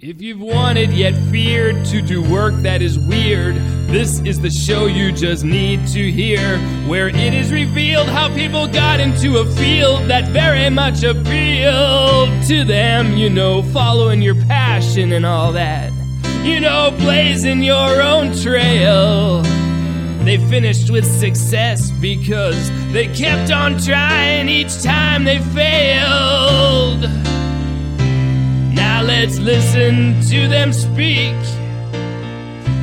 If you've wanted yet feared to do work that is weird, this is the show you just need to hear. Where it is revealed how people got into a field that very much appealed to them. You know, following your passion and all that. You know, blazing your own trail. They finished with success because they kept on trying each time they failed. Let's listen to them speak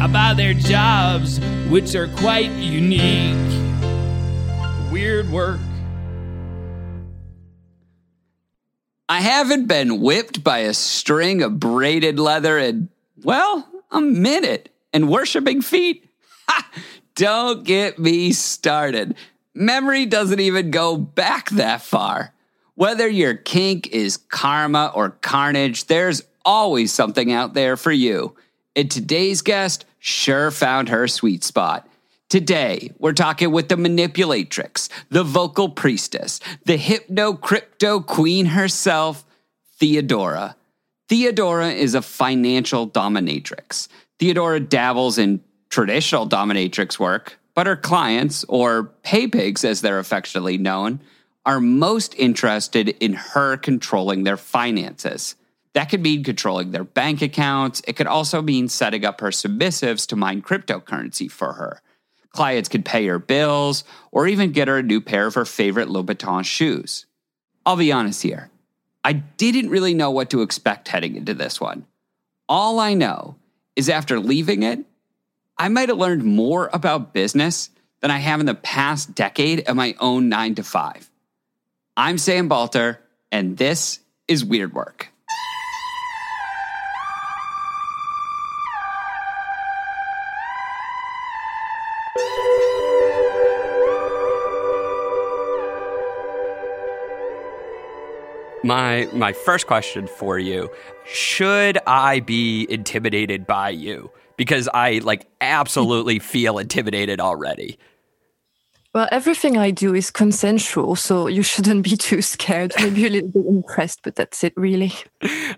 about their jobs, which are quite unique. Weird work. I haven't been whipped by a string of braided leather in, well, a minute. And worshiping feet? Ha! Don't get me started. Memory doesn't even go back that far. Whether your kink is karma or carnage, there's always something out there for you. And today's guest sure found her sweet spot. Today, we're talking with the manipulatrix, the vocal priestess, the hypno crypto queen herself, Theodora. Theodora is a financial dominatrix. Theodora dabbles in traditional dominatrix work, but her clients, or pay pigs as they're affectionately known, are most interested in her controlling their finances. That could mean controlling their bank accounts. It could also mean setting up her submissives to mine cryptocurrency for her. Clients could pay her bills or even get her a new pair of her favorite Louboutin shoes. I'll be honest here. I didn't really know what to expect heading into this one. All I know is after leaving it, I might have learned more about business than I have in the past decade at my own nine to five. I'm Sam Balter, and this is Weird Work. My my first question for you, should I be intimidated by you? Because I like absolutely feel intimidated already. Well, everything I do is consensual, so you shouldn't be too scared. Maybe a little bit impressed, but that's it, really.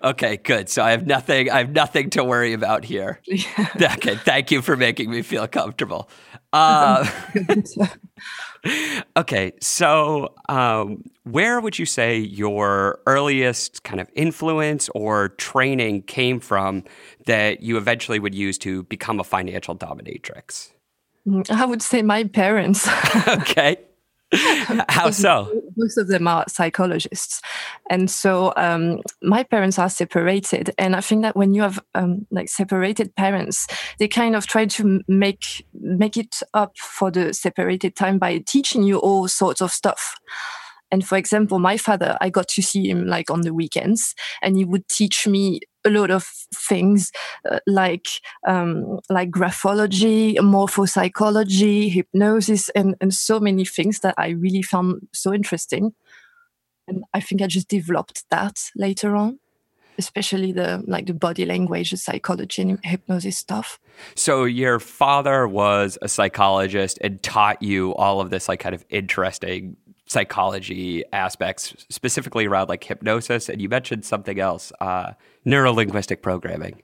Okay, good. So I have nothing. I have nothing to worry about here. okay, thank you for making me feel comfortable. Uh, okay, so um, where would you say your earliest kind of influence or training came from that you eventually would use to become a financial dominatrix? I would say my parents. okay. How so? Most of them are psychologists, and so um, my parents are separated. And I think that when you have um, like separated parents, they kind of try to make make it up for the separated time by teaching you all sorts of stuff. And for example, my father, I got to see him like on the weekends, and he would teach me a lot of things uh, like um, like graphology, morphopsychology, hypnosis, and and so many things that I really found so interesting. And I think I just developed that later on especially the like the body language, the psychology and hypnosis stuff. So your father was a psychologist and taught you all of this like kind of interesting psychology aspects, specifically around like hypnosis. And you mentioned something else, uh, neurolinguistic programming.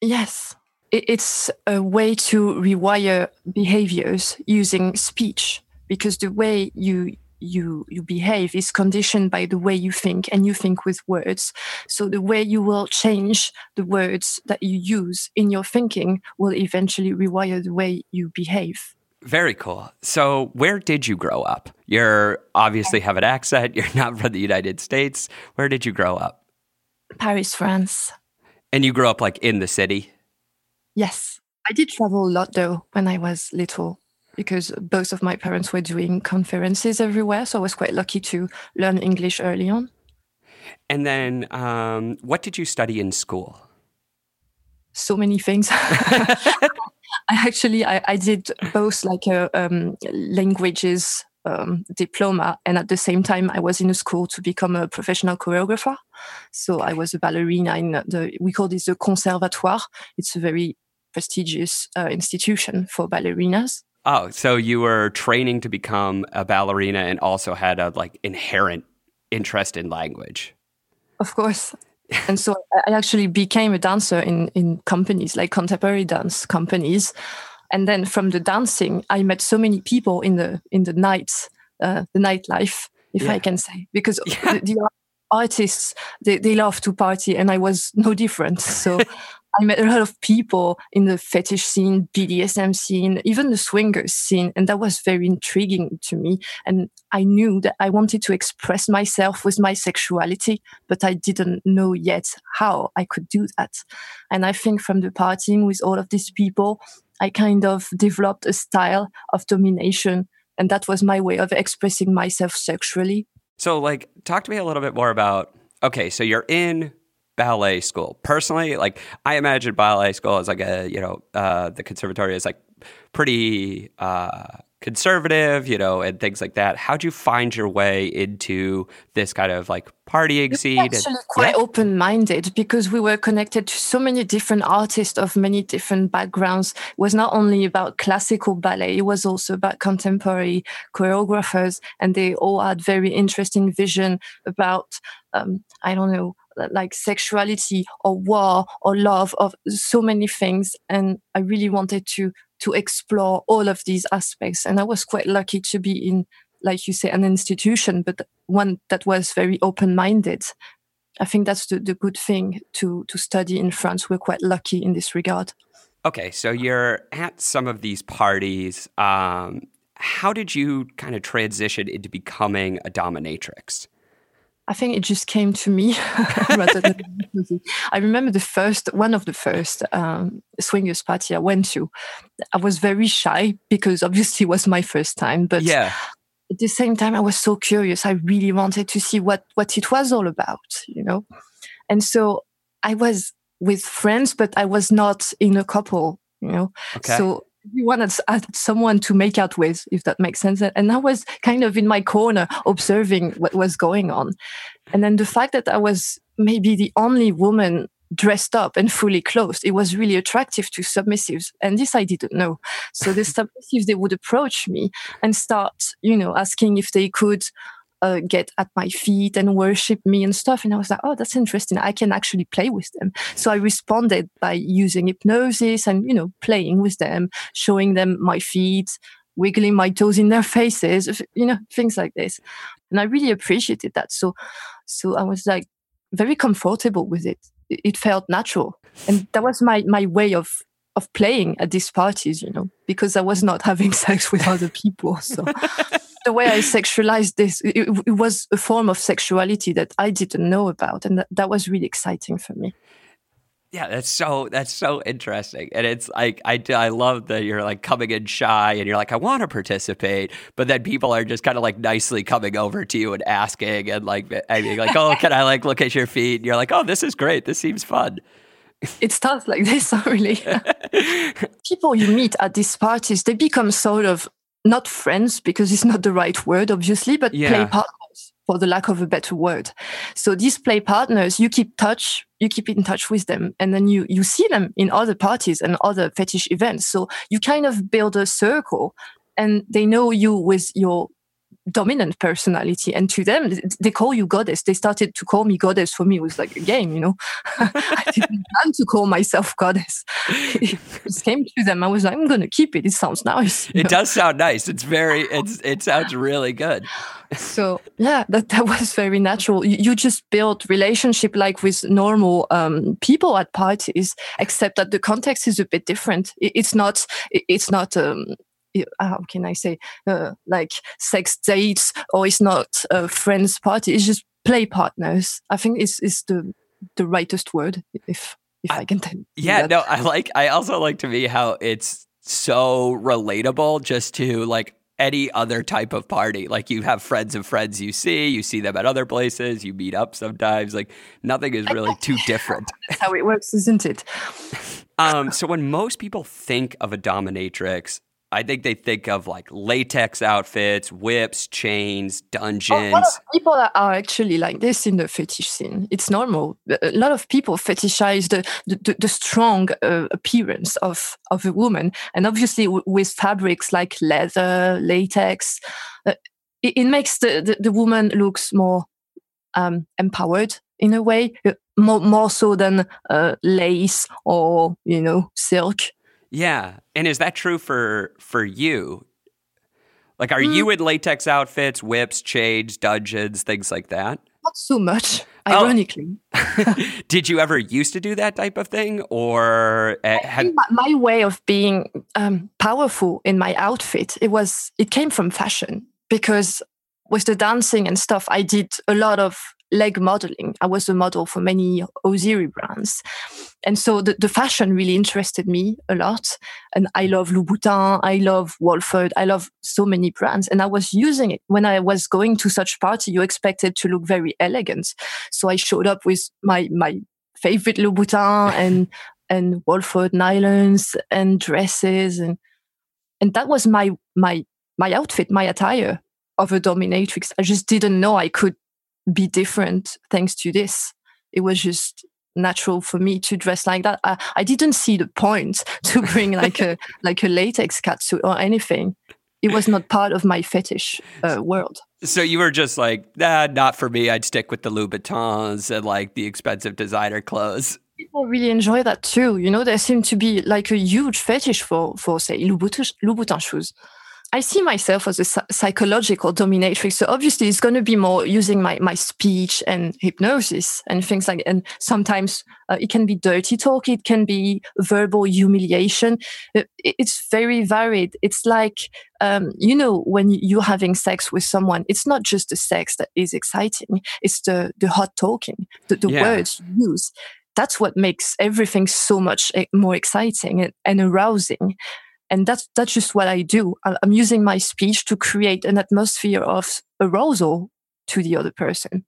Yes. It's a way to rewire behaviors using speech because the way you you you behave is conditioned by the way you think and you think with words so the way you will change the words that you use in your thinking will eventually rewire the way you behave very cool. So, where did you grow up? You're obviously have an accent. You're not from the United States. Where did you grow up? Paris, France. And you grew up like in the city? Yes. I did travel a lot though when I was little because both of my parents were doing conferences everywhere. So I was quite lucky to learn English early on. And then, um, what did you study in school? So many things. I actually I, I did both like a um, languages um, diploma, and at the same time, I was in a school to become a professional choreographer. So I was a ballerina in the we call this the conservatoire. It's a very prestigious uh, institution for ballerinas. Oh, so you were training to become a ballerina and also had a like inherent interest in language. Of course. and so I actually became a dancer in in companies like contemporary dance companies and then from the dancing i met so many people in the in the nights uh, the nightlife if yeah. i can say because yeah. the, the, artists they, they love to party and i was no different so I met a lot of people in the fetish scene, BDSM scene, even the swingers scene. And that was very intriguing to me. And I knew that I wanted to express myself with my sexuality, but I didn't know yet how I could do that. And I think from the partying with all of these people, I kind of developed a style of domination. And that was my way of expressing myself sexually. So, like, talk to me a little bit more about okay, so you're in ballet school. Personally, like, I imagine ballet school as like a, you know, uh, the conservatory is like pretty uh, conservative, you know, and things like that. How'd you find your way into this kind of like partying scene? Actually, and, quite yeah. open-minded because we were connected to so many different artists of many different backgrounds. It was not only about classical ballet; it was also about contemporary choreographers, and they all had very interesting vision about, um, I don't know, like sexuality or war or love of so many things and i really wanted to to explore all of these aspects. And I was quite lucky to be in, like you say, an institution, but one that was very open minded. I think that's the, the good thing to, to study in France. We're quite lucky in this regard. Okay, so you're at some of these parties. Um, how did you kind of transition into becoming a dominatrix? I think it just came to me rather than I remember the first one of the first um, swingers party I went to. I was very shy because obviously it was my first time, but yeah. at the same time I was so curious. I really wanted to see what what it was all about, you know. And so I was with friends, but I was not in a couple, you know. Okay. So we wanted uh, someone to make out with, if that makes sense. And I was kind of in my corner observing what was going on. And then the fact that I was maybe the only woman dressed up and fully clothed, it was really attractive to submissives. And this I didn't know. So the submissives, they would approach me and start, you know, asking if they could uh, get at my feet and worship me and stuff. And I was like, oh, that's interesting. I can actually play with them. So I responded by using hypnosis and, you know, playing with them, showing them my feet, wiggling my toes in their faces, you know, things like this. And I really appreciated that. So, so I was like very comfortable with it. It felt natural. And that was my, my way of, of playing at these parties, you know, because I was not having sex with other people. So the way I sexualized this, it, it, was a form of sexuality that I didn't know about, and that, that was really exciting for me. Yeah, that's so that's so interesting, and it's like I I love that you're like coming in shy, and you're like I want to participate, but then people are just kind of like nicely coming over to you and asking, and like I mean like oh can I like look at your feet? And you're like oh this is great, this seems fun. It starts like this, really. people you meet at these parties, they become sort of not friends because it's not the right word, obviously, but yeah. play partners for the lack of a better word. So these play partners, you keep touch, you keep in touch with them, and then you you see them in other parties and other fetish events. So you kind of build a circle, and they know you with your dominant personality. And to them they call you goddess. They started to call me goddess for me. It was like a game you know? I didn't plan to call myself goddess. It just came to them. I was like i'm gonna keep it. It sounds nice it know? does sound nice. It's very it's it sounds really good. So yeah that, that was very natural. You, you just build relationship like with normal um, people at parties except that the context is a bit different. It, it's not it, it's not um, how can I say, uh, like sex dates or it's not a friends party. It's just play partners. I think it's is the the rightest word if if I, I can tell. Yeah, that. no, I like. I also like to me how it's so relatable just to like any other type of party. Like you have friends of friends you see, you see them at other places, you meet up sometimes. Like nothing is really too different. That's how it works, isn't it? Um, so when most people think of a dominatrix, I think they think of like latex outfits, whips, chains, dungeons. Oh, people are actually like this in the fetish scene. It's normal. A lot of people fetishize the the, the strong uh, appearance of of a woman, and obviously w- with fabrics like leather, latex, uh, it, it, makes the, the, the woman looks more um, empowered in a way, uh, more more so than uh, lace or you know silk. Yeah. And is that true for for you? Like are mm. you in latex outfits, whips, chains, dungeons, things like that? Not so much, oh. ironically. Oh. Did you ever used to do that type of thing or uh, had... my, way of being um, powerful in my outfit, it was it came from fashion because with the dancing and stuff, I did a lot of leg modeling. I was a model for many hosiery brands. And so the, the fashion really interested me a lot. And I love Louboutin, I love Wolford, I love so many brands. And I was using it. When I was going to such party, you expected to look very elegant. So I showed up with my my favorite Louboutin and and Wolford nylons and dresses and and that was my my my outfit, my attire of a dominatrix. I just didn't know I could be different thanks to this. It was just natural for me to dress like that. I, I didn't see the point to bring like a like a latex catsuit or anything. It was not part of my fetish uh, world. So you were just like, nah, not for me. I'd stick with the Louboutins and like the expensive designer clothes. People really enjoy that too. You know, there seemed to be like a huge fetish for for say Louboutin, Louboutin shoes. I see myself as a psychological dominatrix. So obviously it's going to be more using my, my speech and hypnosis and things like, and sometimes uh, it can be dirty talk. It can be verbal humiliation. Uh, it's very varied. It's like, um, you know, when you're having sex with someone, it's not just the sex that is exciting. It's the, the hot talking, the, the yeah. words you use. That's what makes everything so much eh, more exciting and, and arousing and that's that's just what I do. I'm using my speech to create an atmosphere of arousal to the other person.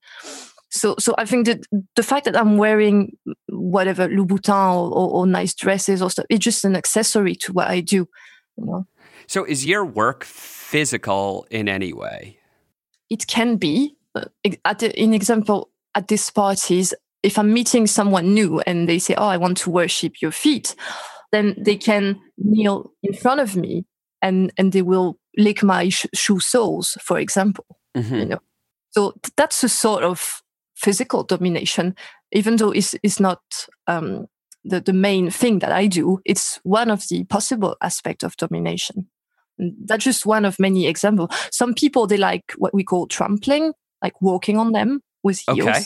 So, so I think that the fact that I'm wearing whatever Louboutin or, or, or nice dresses or stuff, it's just an accessory to what I do. You know? So, is your work physical in any way? It can be. At the, in example, at these parties, if I'm meeting someone new and they say, "Oh, I want to worship your feet," then they can kneel in front of me and and they will lick my sh- shoe soles for example mm-hmm. you know so th- that's a sort of physical domination even though it's, it's not um, the, the main thing that i do it's one of the possible aspects of domination and that's just one of many examples some people they like what we call trampling like walking on them with heels okay.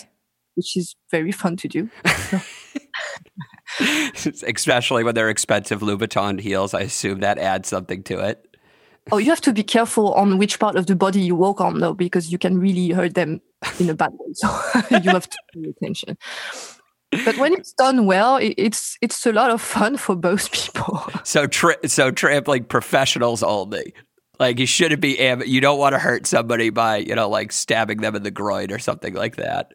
which is very fun to do especially when they're expensive Louboutin heels. I assume that adds something to it. Oh, you have to be careful on which part of the body you walk on, though, because you can really hurt them in a bad way. So you have to pay attention. But when it's done well, it's it's a lot of fun for both people. So tri- so trampling professionals only. Like you shouldn't be. You don't want to hurt somebody by you know like stabbing them in the groin or something like that.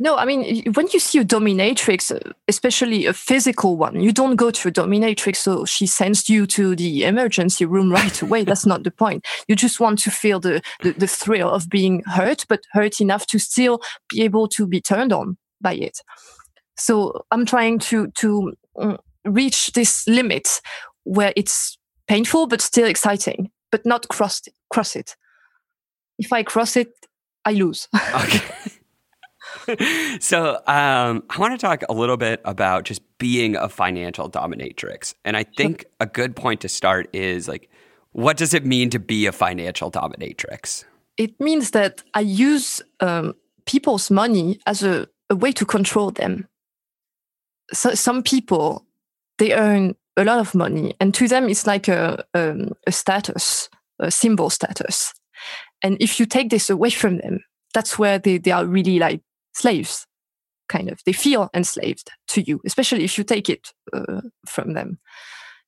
No, I mean, when you see a dominatrix, especially a physical one, you don't go to a dominatrix so she sends you to the emergency room right away. That's not the point. You just want to feel the, the, the thrill of being hurt, but hurt enough to still be able to be turned on by it. So I'm trying to to mm, reach this limit where it's painful but still exciting, but not cross cross it. If I cross it, I lose. Okay. so um, I want to talk a little bit about just being a financial dominatrix. And I think a good point to start is like, what does it mean to be a financial dominatrix? It means that I use um, people's money as a, a way to control them. So some people, they earn a lot of money, and to them, it's like a, um, a status, a symbol status. And if you take this away from them, that's where they, they are really like slaves kind of they feel enslaved to you especially if you take it uh, from them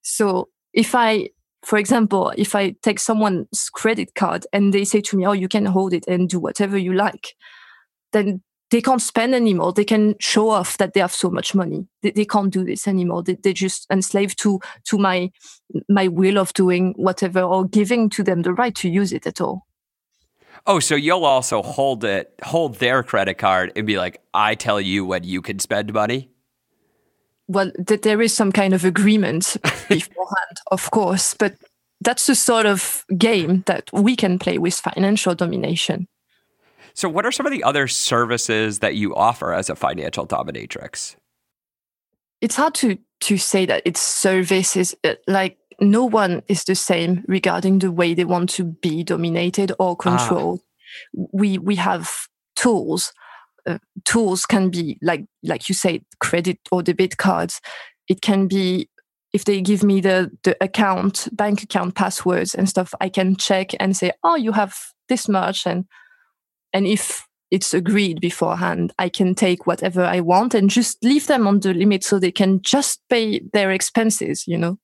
so if i for example, if I take someone's credit card and they say to me, "Oh, you can hold it and do whatever you like," then they can't spend anymore. They can show off that they have so much money. They, they can't do this anymore. They, they're just enslaved to to my my will of doing whatever or giving to them the right to use it at all. Oh, so you'll also hold it, hold their credit card and be like, I tell you when you can spend money? Well, th- there is some kind of agreement beforehand, of course, but that's the sort of game that we can play with financial domination. So, what are some of the other services that you offer as a financial dominatrix? It's hard to to say that it's services. Uh, like no one is the same regarding the way they want to be dominated or ah. controlled. Ah. We we have tools. Uh, tools can be like like you say, credit or debit cards. It can be if they give me the the account, bank account passwords and stuff. I can check and say, oh, you have this much, and and if it's agreed beforehand, I can take whatever I want and just leave them on the limit so they can just pay their expenses, you know,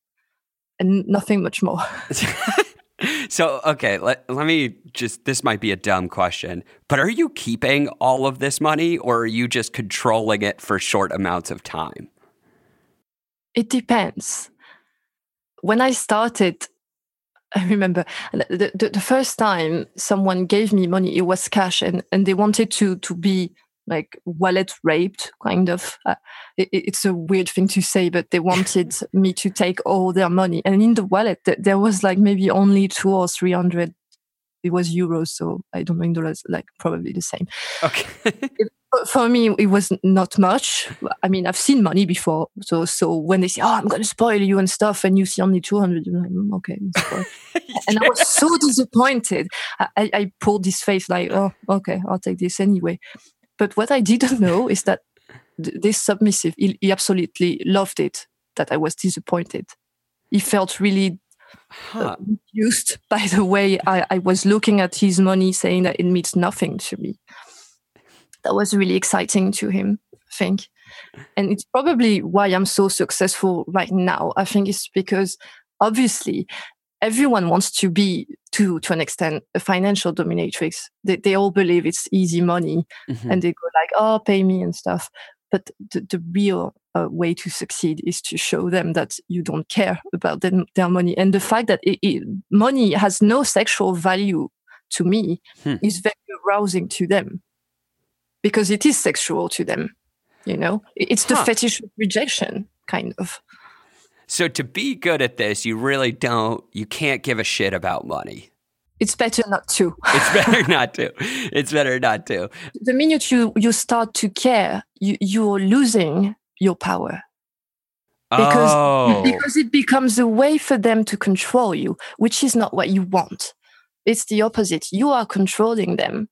and nothing much more. so, okay, let, let me just, this might be a dumb question, but are you keeping all of this money or are you just controlling it for short amounts of time? It depends. When I started, I remember the, the, the, first time someone gave me money, it was cash, and, and they wanted to to be like wallet raped, kind of. Uh, it, it's a weird thing to say, but they wanted me to take all their money, and in the wallet there was like maybe only two or three hundred. It was euros, so I don't know in dollars, like probably the same. Okay. it, for me it was not much i mean i've seen money before so so when they say oh i'm going to spoil you and stuff and you see only 200 like mm, okay yeah. and i was so disappointed I, I pulled this face like oh okay i'll take this anyway but what i didn't know is that th- this submissive he, he, absolutely loved it that i was disappointed he felt really uh, huh. uh, used by the way I, I was looking at his money saying that it means nothing to me that was really exciting to him, I think. And it's probably why I'm so successful right now. I think it's because obviously everyone wants to be to to an extent a financial dominatrix. They they all believe it's easy money mm-hmm. and they go like, oh, pay me and stuff. But the, the real uh, way to succeed is to show them that you don't care about them, their money. And the fact that it, it, money has no sexual value to me hmm. is very arousing to them because it is sexual to them. You know, it's the huh. fetish of rejection, kind of. So to be good at this, you really don't, you can't give a shit about money. It's better not to. it's better not to. It's better not to. The minute you you start to care, you you're losing your power. Because oh. because it becomes a way for them to control you, which is not what you want. It's the opposite. You are controlling them.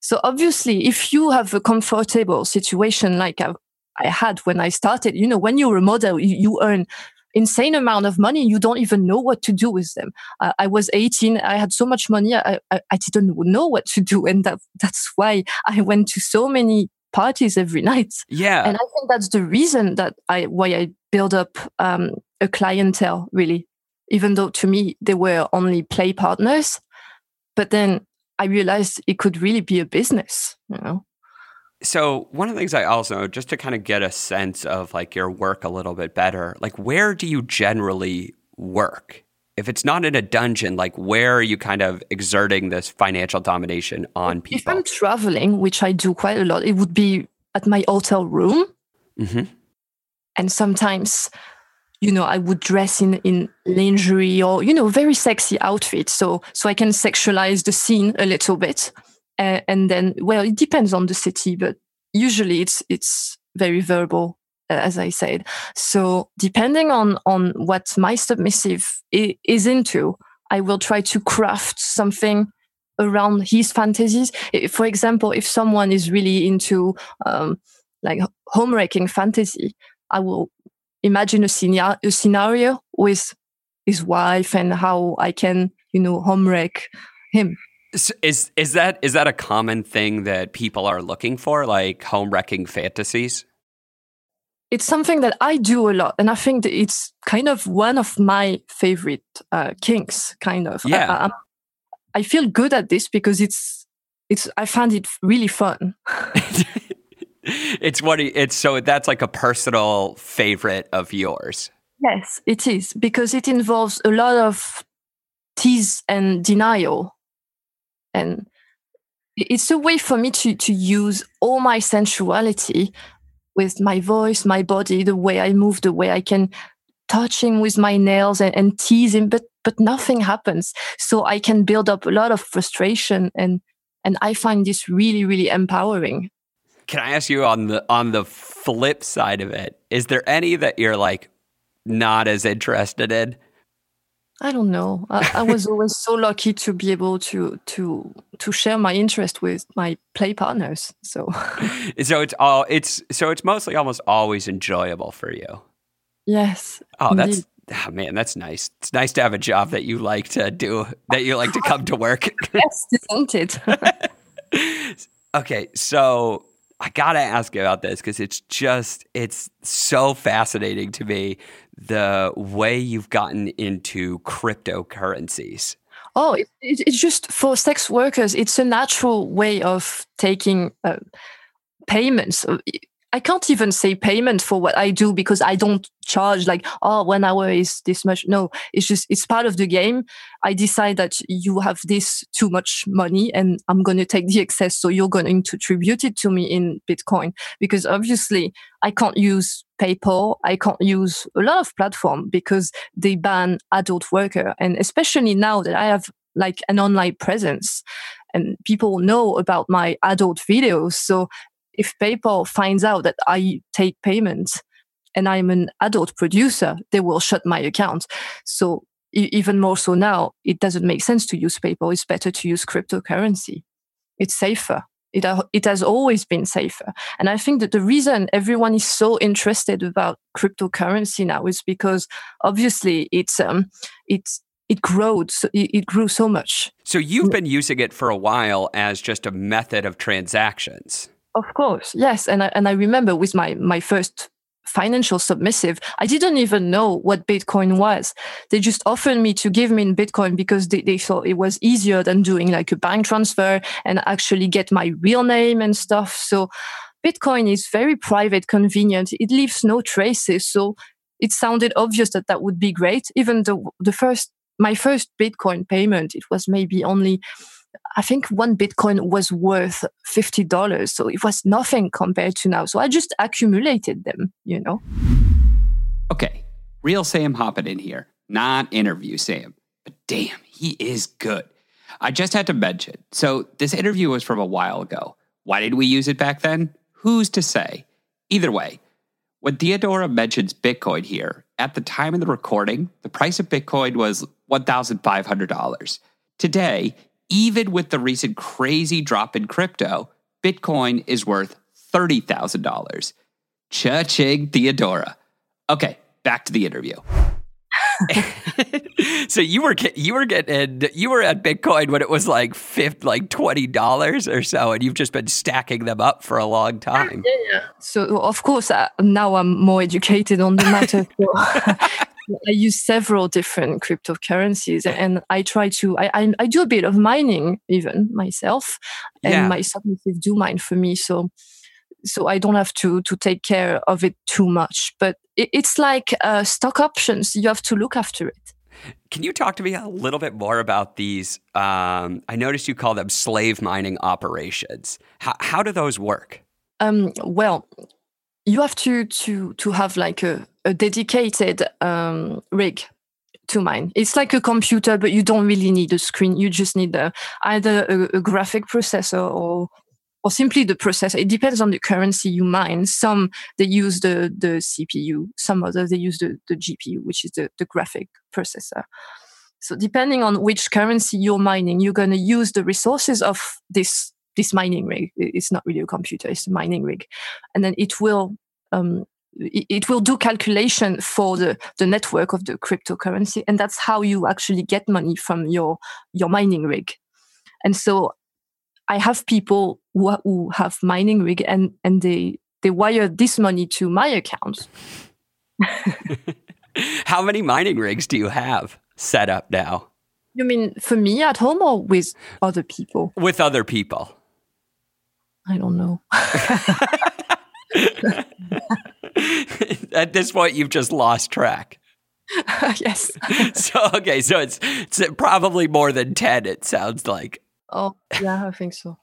So obviously, if you have a comfortable situation like I, I had when I started, you know, when you're a model, you, you, earn insane amount of money. You don't even know what to do with them. Uh, I was 18. I had so much money. I, I, I didn't know what to do. And that, that's why I went to so many parties every night. Yeah. And I think that's the reason that I, why I build up um, a clientele really, even though to me, they were only play partners. But then I realized it could really be a business, you know. So one of the things I also just to kind of get a sense of like your work a little bit better, like where do you generally work? If it's not in a dungeon, like where are you kind of exerting this financial domination on people? If I'm traveling, which I do quite a lot, it would be at my hotel room. Mm-hmm. And sometimes you know i would dress in in lingerie or you know very sexy outfits so so i can sexualize the scene a little bit uh, and then well it depends on the city but usually it's it's very verbal as i said so depending on on what my submissive is into i will try to craft something around his fantasies for example if someone is really into um, like homewrecking fantasy i will imagine a, scenario, a scenario with his wife and how I can, you know, homewreck him. Is is that is that a common thing that people are looking for, like home wrecking fantasies? it's something that I do a lot, and I think that it's kind of one of my favorite uh, kinks. Kind of, Yeah. I, I, I feel good at this because it's it's. I find it really fun. it's what it's so that's like a personal favorite of yours. Yes, it is because it involves a lot of tease and denial, and it's a way for me to to use all my sensuality with my voice, my body, the way I move, the way I can touch him with my nails and, and tease him, but but nothing happens. So I can build up a lot of frustration and and I find this really really empowering. Can I ask you on the on the flip side of it? Is there any that you're like not as interested in? I don't know. I, I was always so lucky to be able to to to share my interest with my play partners. So So it's all it's so it's mostly almost always enjoyable for you. yes. Oh, that's oh, man, that's nice. It's nice to have a job that you like to do, that you like to come to work. yes, isn't it? okay, so I gotta ask about this because it's just it's so fascinating to me the way you've gotten into cryptocurrencies. oh, it, it, it's just for sex workers. It's a natural way of taking uh, payments. I can't even say payment for what I do because I don't charge like, oh, one hour is this much. No, it's just, it's part of the game. I decide that you have this too much money and I'm going to take the excess. So you're going to tribute it to me in Bitcoin because obviously I can't use PayPal. I can't use a lot of platform because they ban adult worker. And especially now that I have like an online presence and people know about my adult videos. So if PayPal finds out that I take payments and I'm an adult producer, they will shut my account. So even more so now, it doesn't make sense to use PayPal. It's better to use cryptocurrency. It's safer. It, it has always been safer. And I think that the reason everyone is so interested about cryptocurrency now is because obviously it's, um, it's, it grew, so- it, it grew so much. So you've been using it for a while as just a method of transactions. Of course, yes, and I, and I remember with my my first financial submissive, I didn't even know what Bitcoin was. They just offered me to give me in Bitcoin because they, they thought it was easier than doing like a bank transfer and actually get my real name and stuff. So Bitcoin is very private, convenient. It leaves no traces. So it sounded obvious that that would be great. Even the the first my first Bitcoin payment, it was maybe only I think one Bitcoin was worth fifty dollars, so it was nothing compared to now. So I just accumulated them, you know. Okay, real Sam hopping in here, not interview Sam, but damn, he is good. I just had to mention. So this interview was from a while ago. Why did we use it back then? Who's to say? Either way, when Theodora mentions Bitcoin here, at the time of the recording, the price of Bitcoin was $1,500. Today, even with the recent crazy drop in crypto, Bitcoin is worth $30,000. Cha-ching, Theodora. Okay, back to the interview. so you were you were getting you were at Bitcoin when it was like fifth like twenty dollars or so, and you've just been stacking them up for a long time. Yeah. So of course uh, now I'm more educated on the matter. So I use several different cryptocurrencies, and I try to I I, I do a bit of mining even myself, and Yeah. my submissive do mine for me. So so I don't have to to take care of it too much. But it, it's like uh, stock options; you have to look after it. Can you talk to me a little bit more about these? Um, I noticed you call them slave mining operations. How, how do those work? Um, well, you have to to to have like a, a dedicated um, rig to mine. It's like a computer, but you don't really need a screen. You just need a, either a, a graphic processor or or simply the processor. It depends on the currency you mine. Some they use the the CPU. Some others they use the, the GPU, which is the, the graphic processor. So depending on which currency you're mining, you're to use the resources of this this mining rig. It's not really a computer; it's a mining rig, and then it will um, it, will do calculation for the the network of the cryptocurrency, and that's how you actually get money from your your mining rig. And so, I have people who, who have mining rig, and and they they wired this money to my account. How many mining rigs do you have set up now? You mean for me at home or with other people? With other people. I don't know. At this point, you've just lost track. yes. so okay, so it's it's probably more than ten. It sounds like. Oh yeah, I think so.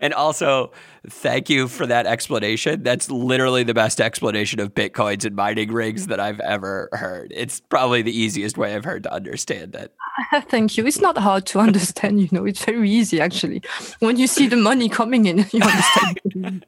and also, thank you for that explanation. That's literally the best explanation of bitcoins and mining rigs that I've ever heard. It's probably the easiest way I've heard to understand it. Thank you. It's not hard to understand, you know, it's very easy actually. When you see the money coming in, you understand.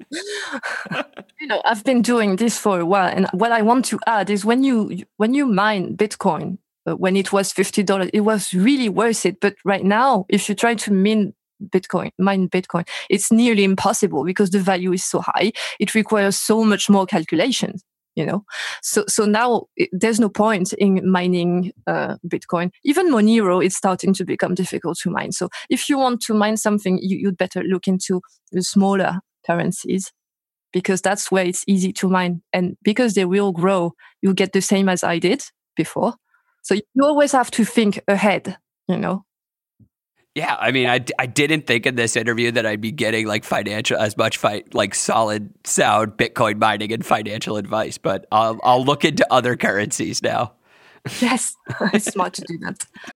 You know, I've been doing this for a while and what I want to add is when you when you mine Bitcoin, uh, when it was $50, it was really worth it. But right now, if you try to mine Bitcoin, mine Bitcoin, it's nearly impossible because the value is so high. It requires so much more calculations. You know, so so now it, there's no point in mining uh, Bitcoin. Even Monero is starting to become difficult to mine. So if you want to mine something, you, you'd better look into the smaller currencies because that's where it's easy to mine. And because they will grow, you get the same as I did before. So you always have to think ahead, you know, yeah, I mean, I, I didn't think in this interview that I'd be getting like financial as much fight like solid sound Bitcoin mining and financial advice, but I'll I'll look into other currencies now. Yes, it's smart to do that.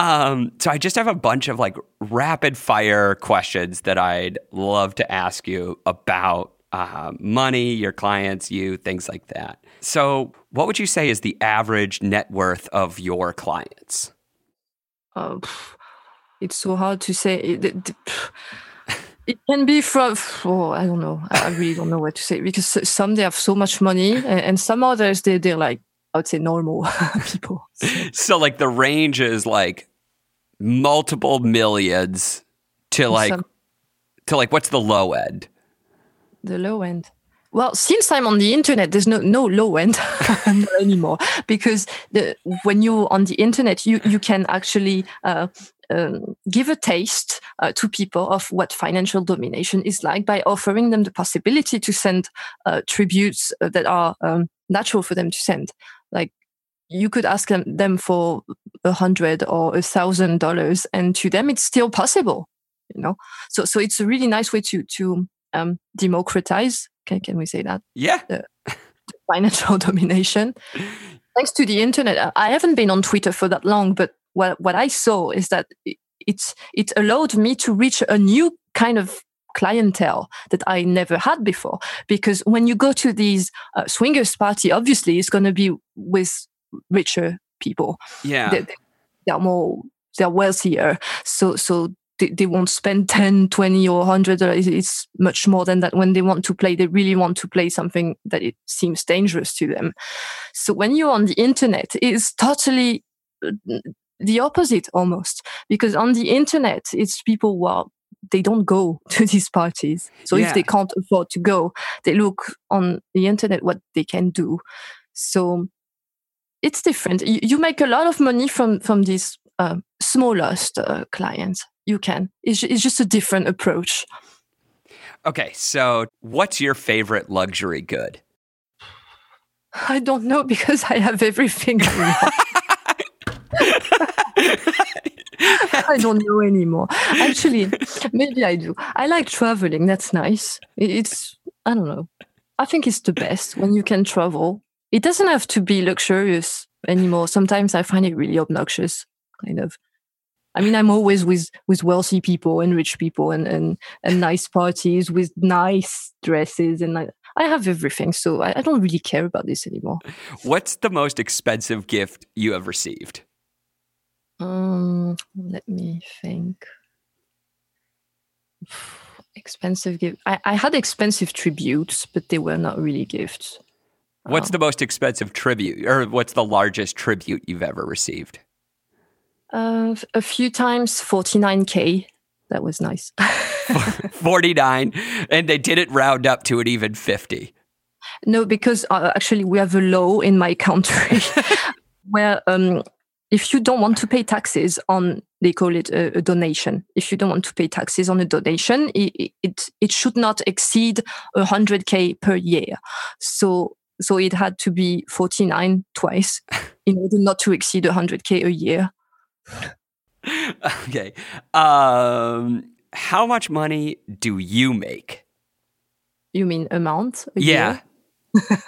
Um, so I just have a bunch of like rapid fire questions that I'd love to ask you about uh, money, your clients, you, things like that. So, what would you say is the average net worth of your clients? Uh, it's so hard to say. It, it, it can be from oh i don't know i really don't know what to say because some they have so much money and some others they, they're like i would say normal people so. like the range is like multiple millions to like some, to like what's the low end? The low end. Well, since I'm on the internet, there's no no low end anymore because the, when you're on the internet, you you can actually uh, um, give a taste uh, to people of what financial domination is like by offering them the possibility to send uh, tributes uh, that are um, natural for them to send. Like you could ask them, them for a hundred or a thousand dollars, and to them it's still possible. You know, so so it's a really nice way to to um, democratize. Can can we say that? Yeah. The, the financial domination. Thanks to the internet, I haven't been on Twitter for that long, but what what I saw is that it's it allowed me to reach a new kind of clientele that I never had before. Because when you go to these uh, swingers party, obviously it's going to be with richer people. Yeah, they, they are more they're wealthier. So so they, they won't spend 10 20 or 100 it's much more than that when they want to play they really want to play something that it seems dangerous to them so when you're on the internet it's totally uh, the opposite almost because on the internet it's people who are they don't go to these parties so yeah. if they can't afford to go they look on the internet what they can do So it's different. You, you make a lot of money from from these uh, smallest uh, clients. You can. It's, it's just a different approach. Okay, so what's your favorite luxury good? I don't know because I have everything. I don't know anymore. Actually, maybe I do. I like traveling. That's nice. It's, I don't know. I think it's the best when you can travel. It doesn't have to be luxurious anymore. Sometimes I find it really obnoxious, kind of. I mean, I'm always with with wealthy people and rich people and and, and nice parties with nice dresses and I, I have everything, so I, I don't really care about this anymore. What's the most expensive gift you have received? Um, let me think. Expensive gift. I, I had expensive tributes, but they were not really gifts. What's um, the most expensive tribute, or what's the largest tribute you've ever received? Uh, a few times, forty nine k. That was nice. 49 and they didn't round up to an even 50 no because uh, actually we have a law in my country where um, if you don't want to pay taxes on they call it a, a, donation if you don't want to pay taxes on a donation it it, it should not exceed 100k per year so so it had to be 49 twice in order not to exceed 100k a year. Okay um how much money do you make? You mean amount yeah.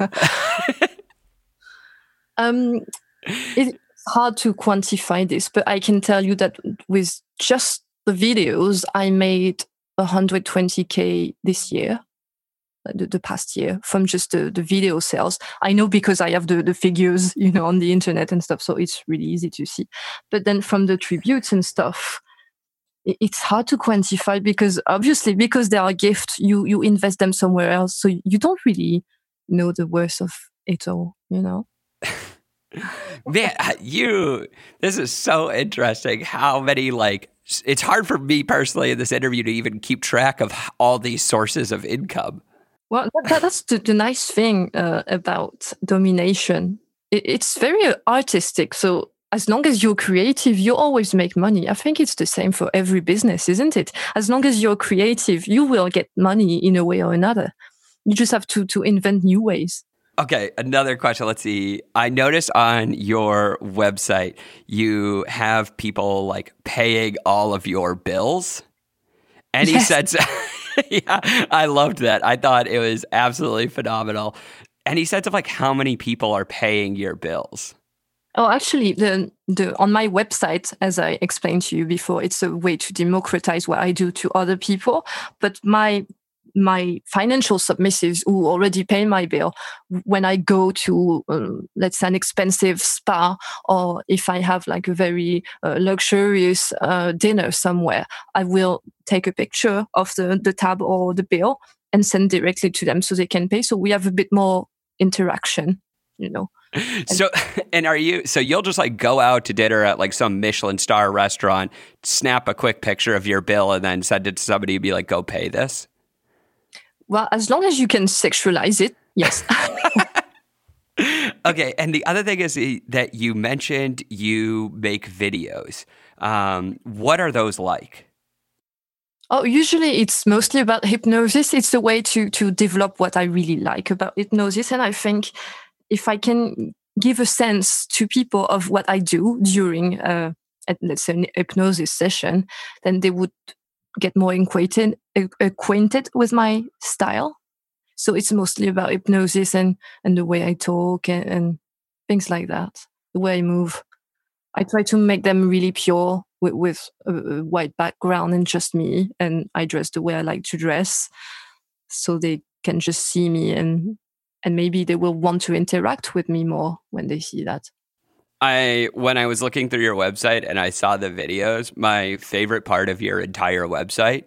um it, hard to quantify this, but I can tell you that with just the videos, I made 120k this year, the, the past year, from just the, the video sales. I know because I have the, the figures, you know, on the internet and stuff, so it's really easy to see. But then from the tributes and stuff, it's hard to quantify because obviously because they are gifts, you you invest them somewhere else, so you don't really know the worth of it all, you know. Man, you, this is so interesting. How many, like, it's hard for me personally in this interview to even keep track of all these sources of income. Well, that, that's the, the, nice thing uh, about domination. It, it's very artistic. So, as long as you're creative, you always make money. I think it's the same for every business, isn't it? As long as you're creative, you will get money in a way or another. You just have to, to invent new ways. Okay, another question. Let's see. I noticed on your website you have people like paying all of your bills. And yes. he said, yeah, I loved that. I thought it was absolutely phenomenal. And he said of like how many people are paying your bills. Oh, actually, the the on my website, as I explained to you before, it's a way to democratize what I do to other people. But my my financial submissives who already pay my bill when I go to, um, let's say, an expensive spa, or if I have like a very uh, luxurious uh, dinner somewhere, I will take a picture of the, the tab or the bill and send directly to them so they can pay. So we have a bit more interaction, you know. so and are you so you'll just like go out to dinner at like some Michelin star restaurant, snap a quick picture of your bill and then send it to somebody and be like, go pay this? Well, as long as you can sexualize it, yes. okay, and the other thing is that you mentioned you make videos. Um, what are those like? Oh, usually it's mostly about hypnosis. It's a way to to develop what I really like about hypnosis, and I think if I can give a sense to people of what I do during, uh, let's say, an hypnosis session, then they would get more acquainted acquainted with my style. So it's mostly about hypnosis and and the way I talk and, and things like that, the way I move. I try to make them really pure with, with a, white background and just me. And I dress the way I like to dress, so they can just see me and and maybe they will want to interact with me more when they see that. I when I was looking through your website and I saw the videos, my favorite part of your entire website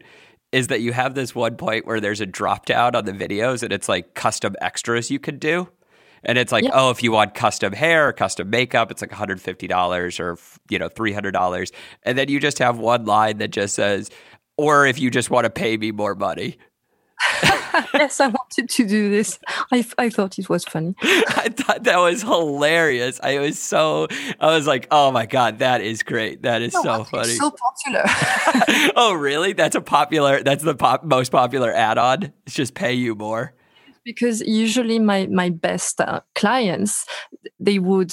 is that you have this one point where there's a drop down on the videos and it's like custom extras you could do. And it's like, yep. oh, if you want custom hair, custom makeup, it's like $150 or you know, $300. And then you just have one line that just says, or if you just want to pay me more money. yes, I wanted to do this. I, I thought it was funny. I thought that was hilarious. I was so I was like, oh my god, that is great. That is No, so funny. so popular. oh really? That's a popular. That's the pop, most popular add-on. It's just pay you more. because usually my my best uh, clients they would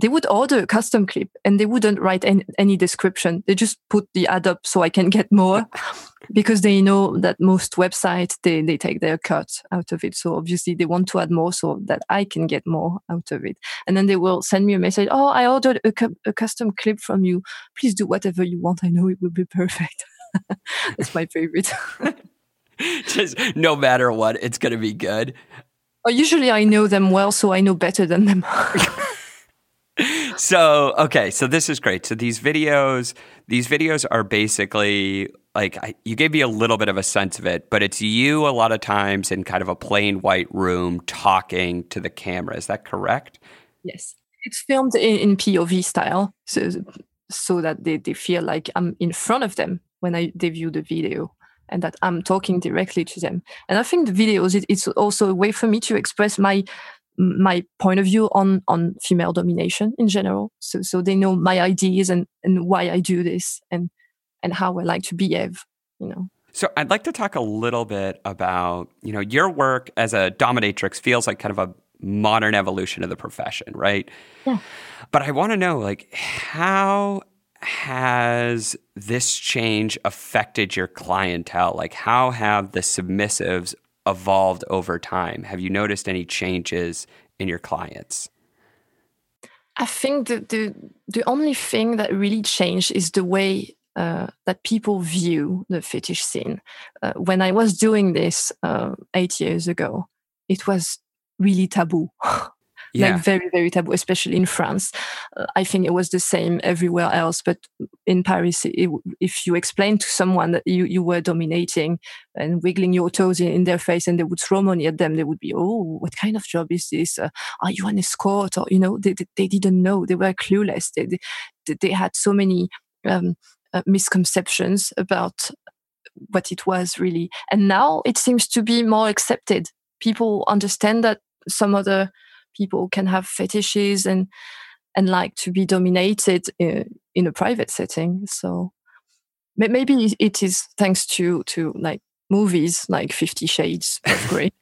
they would order a custom clip and they wouldn't write any, any description. They just put the ad up so i can get more because they know that most websites they, they take their cut out of it. So obviously they want to add more so that i can get more out of it. And then they will send me a message oh i ordered a, cu- a custom clip from you. Please do whatever you want. I know it will be perfect. That's my favorite. Just no matter what, it's gonna be good. Usually I know them well, so I know better than them. So okay, so this is great. So these videos, these videos are basically like I, you gave me a little bit of a sense of it, but it's you a lot of times in kind of a plain white room talking to the camera. Is that correct? yes, it's filmed in, in POV style, so so that they, they feel like I'm in front of them when I they view the video, and that I'm talking directly to them. And I think the videos it, it's also a way for me to express my my point of view on on female domination in general. So so they know my ideas and and why I do this and and how I like to behave. You know. So I'd like to talk a little bit about, you know, your work as a dominatrix feels like kind of a modern evolution of the profession, right? Yeah. But I want to know like how has this change affected your clientele? Like how have the submissives evolved over time? Have you noticed any changes in your clients? I think the, the the only thing that really changed is the way uh, that people view the fetish scene. Uh, when I was doing this uh, eight years ago, it was really taboo. Yeah. Like very, very taboo, especially in France. Uh, I think it was the same everywhere else, but in Paris, it, if you explain to someone that you, you were dominating and wiggling your toes in, in their face and they would throw money at them, they would be, oh, what kind of job is this? Uh, are you an escort? Or, you know, they, they, they didn't know. They were clueless. They, they, they had so many um, uh, misconceptions about what it was really. And now it seems to be more accepted. People understand that some other people can have fetishes and and like to be dominated in, in a private setting. So maybe it is thanks to to like movies like Fifty Shades of Grey.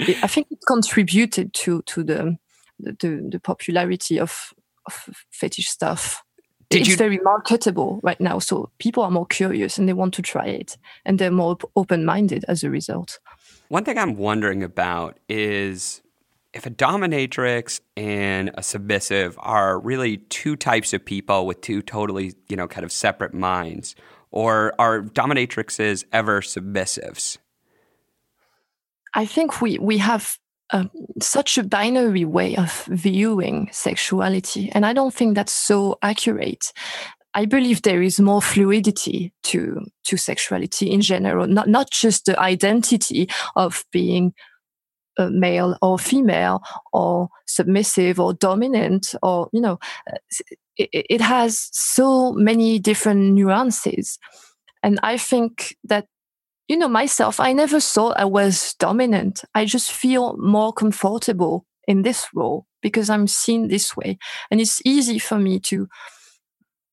I think it contributed to to the the, the popularity of of fetish stuff. Did it's you- very marketable right now, so people are more curious and they want to try it, and they're more open minded as a result. One thing I'm wondering about is if a dominatrix and a submissive are really two types of people with two totally, you know, kind of separate minds, or are dominatrixes ever submissives? I think we we have um, such a binary way of viewing sexuality, and I don't think that's so accurate. I believe there is more fluidity to to sexuality in general, not not just the identity of being male or female or submissive or dominant or you know it, it has so many different nuances. And i think that you know myself i never thought i was dominant. I just feel more comfortable in this role because i'm seen this way. And it's easy for me to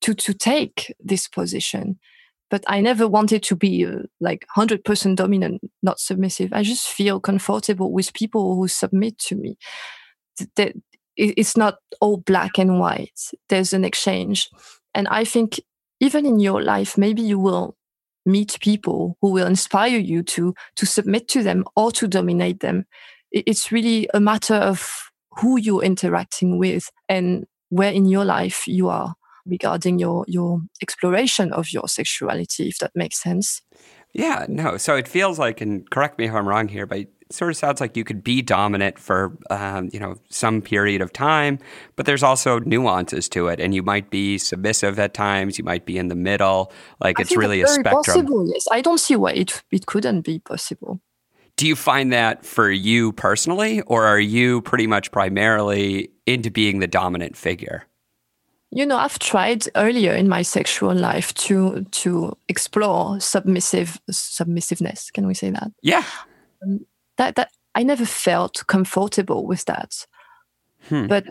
to to take this position but i never wanted to be uh, like 100% dominant not submissive. I just feel comfortable with people who submit to me. It's not all black and white. There's an exchange. And i think even in your life maybe you will meet people who will inspire you to to submit to them or to dominate them. It's really a matter of who you're interacting with and where in your life you are regarding your your exploration of your sexuality if that makes sense Yeah, no. So it feels like, and correct me if I'm wrong here, but it sort of sounds like you could be dominant for, um, you know, some period of time, but there's also nuances to it, and you might be submissive at times. You might be in the middle. Like I it's really a spectrum. possible yes i don't see why it it couldn't be possible Do you find that for you personally, or are you pretty much primarily into being the dominant figure? You know, I've tried earlier in my sexual life to to explore submissive submissiveness. Can we say that? Yeah. Um, that that I never felt comfortable with that. Hmm. But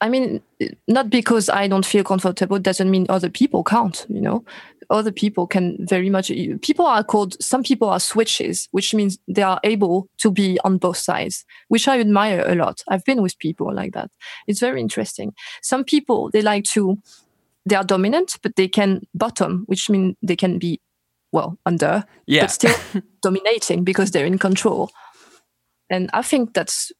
I mean, not because I don't feel comfortable doesn't mean other people can't. You know, other people can very much. People are called. Some people are switches, which means they are able to be on both sides, which I admire a lot. I've been with people like that. It's very interesting. Some people they like to. They are dominant, but they can bottom, which means they can be, well, under, Yeah. but still dominating because they're in control. And I think that's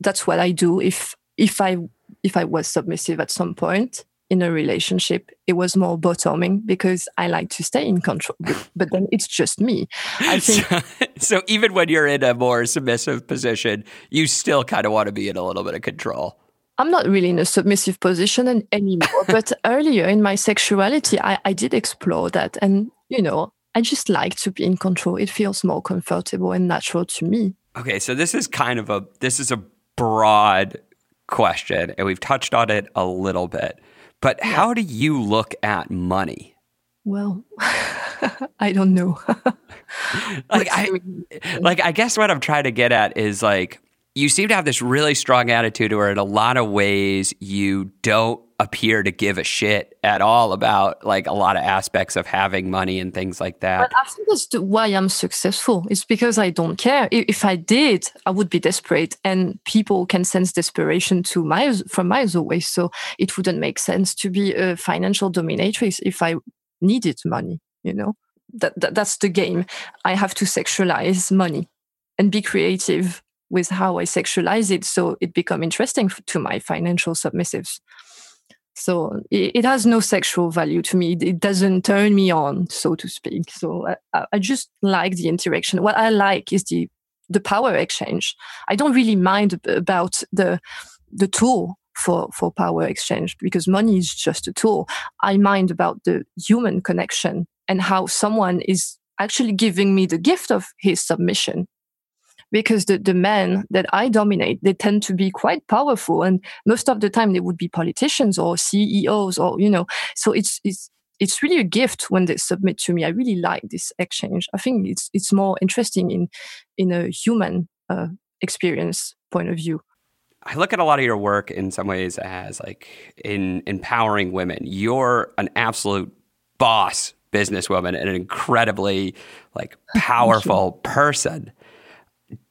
that's what I do if if I if I was submissive at some point in a relationship, it was more bottoming because I like to stay in control. But, but then it's just me. I think so, so even when you're in a more submissive position, you still kind of want to be in a little bit of control. I'm not really in a submissive position anymore. but earlier in my sexuality, I, I did explore that. And, you know, I just like to be in control. It feels more comfortable and natural to me. Okay, so this is kind of a this is a broad question, and we've touched on it a little bit. But how do you look at money? Well, I don't know. Like I, like I guess what I'm trying to get at is like you seem to have this really strong attitude where in a lot of ways you don't appear to give a shit at all about like a lot of aspects of having money and things like that. I think that's why I'm successful. It's because I don't care. If I did, I would be desperate, and people can sense desperation to miles from miles away. So it wouldn't make sense to be a financial dominatrix if I needed money. You know, that, that that's the game. I have to sexualize money and be creative with how I sexualize it, so it become interesting to my financial submissives. So it, it has no sexual value to me. It, doesn't turn me on, so to speak. So I, I just like the interaction. What I like is the the power exchange. I don't really mind about the the tool for for power exchange because money is just a tool. I mind about the human connection and how someone is actually giving me the gift of his submission because the, the men that I dominate, they tend to be quite powerful. And most of the time they would be politicians or CEOs or, you know, so it's, it's, it's really a gift when they submit to me. I really like this exchange. I think it's, it's more interesting in, in a human uh, experience point of view. I look at a lot of your work in some ways as like in empowering women. You're an absolute boss businesswoman and an incredibly like powerful person.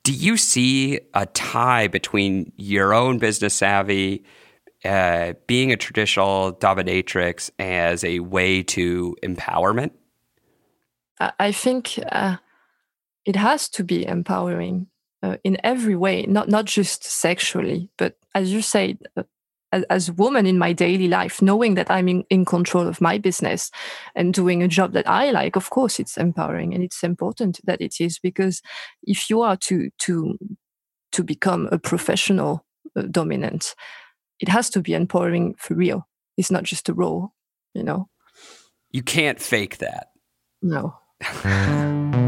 Do you see a tie between your own business savvy, uh, being a traditional dominatrix as a way to empowerment? I, think uh, it has to be empowering uh, in every way, not not just sexually, but as you said, uh, as, as a woman in my daily life, knowing that I'm in, in control of my business and doing a job that I like, of course, it's empowering and it's important that it is because if you are to to to become a professional uh, dominant, it has to be empowering for real. It's not just a role, you know. You can't fake that. No.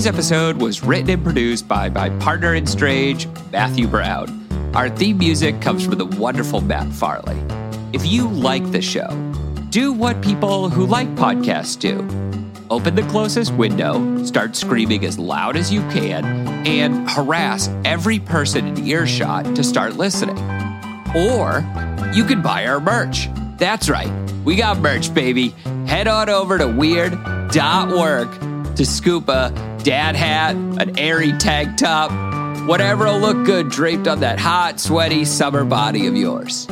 Today's episode was written and produced by my partner in Strange, Matthew Brown. Our theme music comes from the wonderful Matt Farley. If you like the show, do what people who like podcasts do. Open the closest window, start screaming as loud as you can, and harass every person in earshot to start listening. Or you could buy our merch. That's right, we got merch, baby. Head on over to weird.work to scoop a dad hat, an airy tank top, whatever'll look good draped on that hot, sweaty summer body of yours.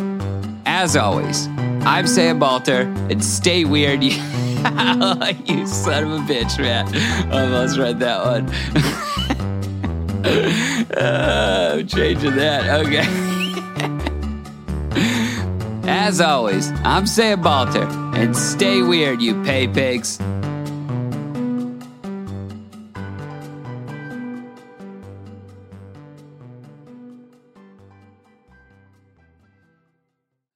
As always, I'm Sam Balter, and stay weird. You, you son of a bitch, man. Almost read that one. Uh, I'm changing that. Okay. As always, I'm Sam Balter, and stay weird, you pay pigs.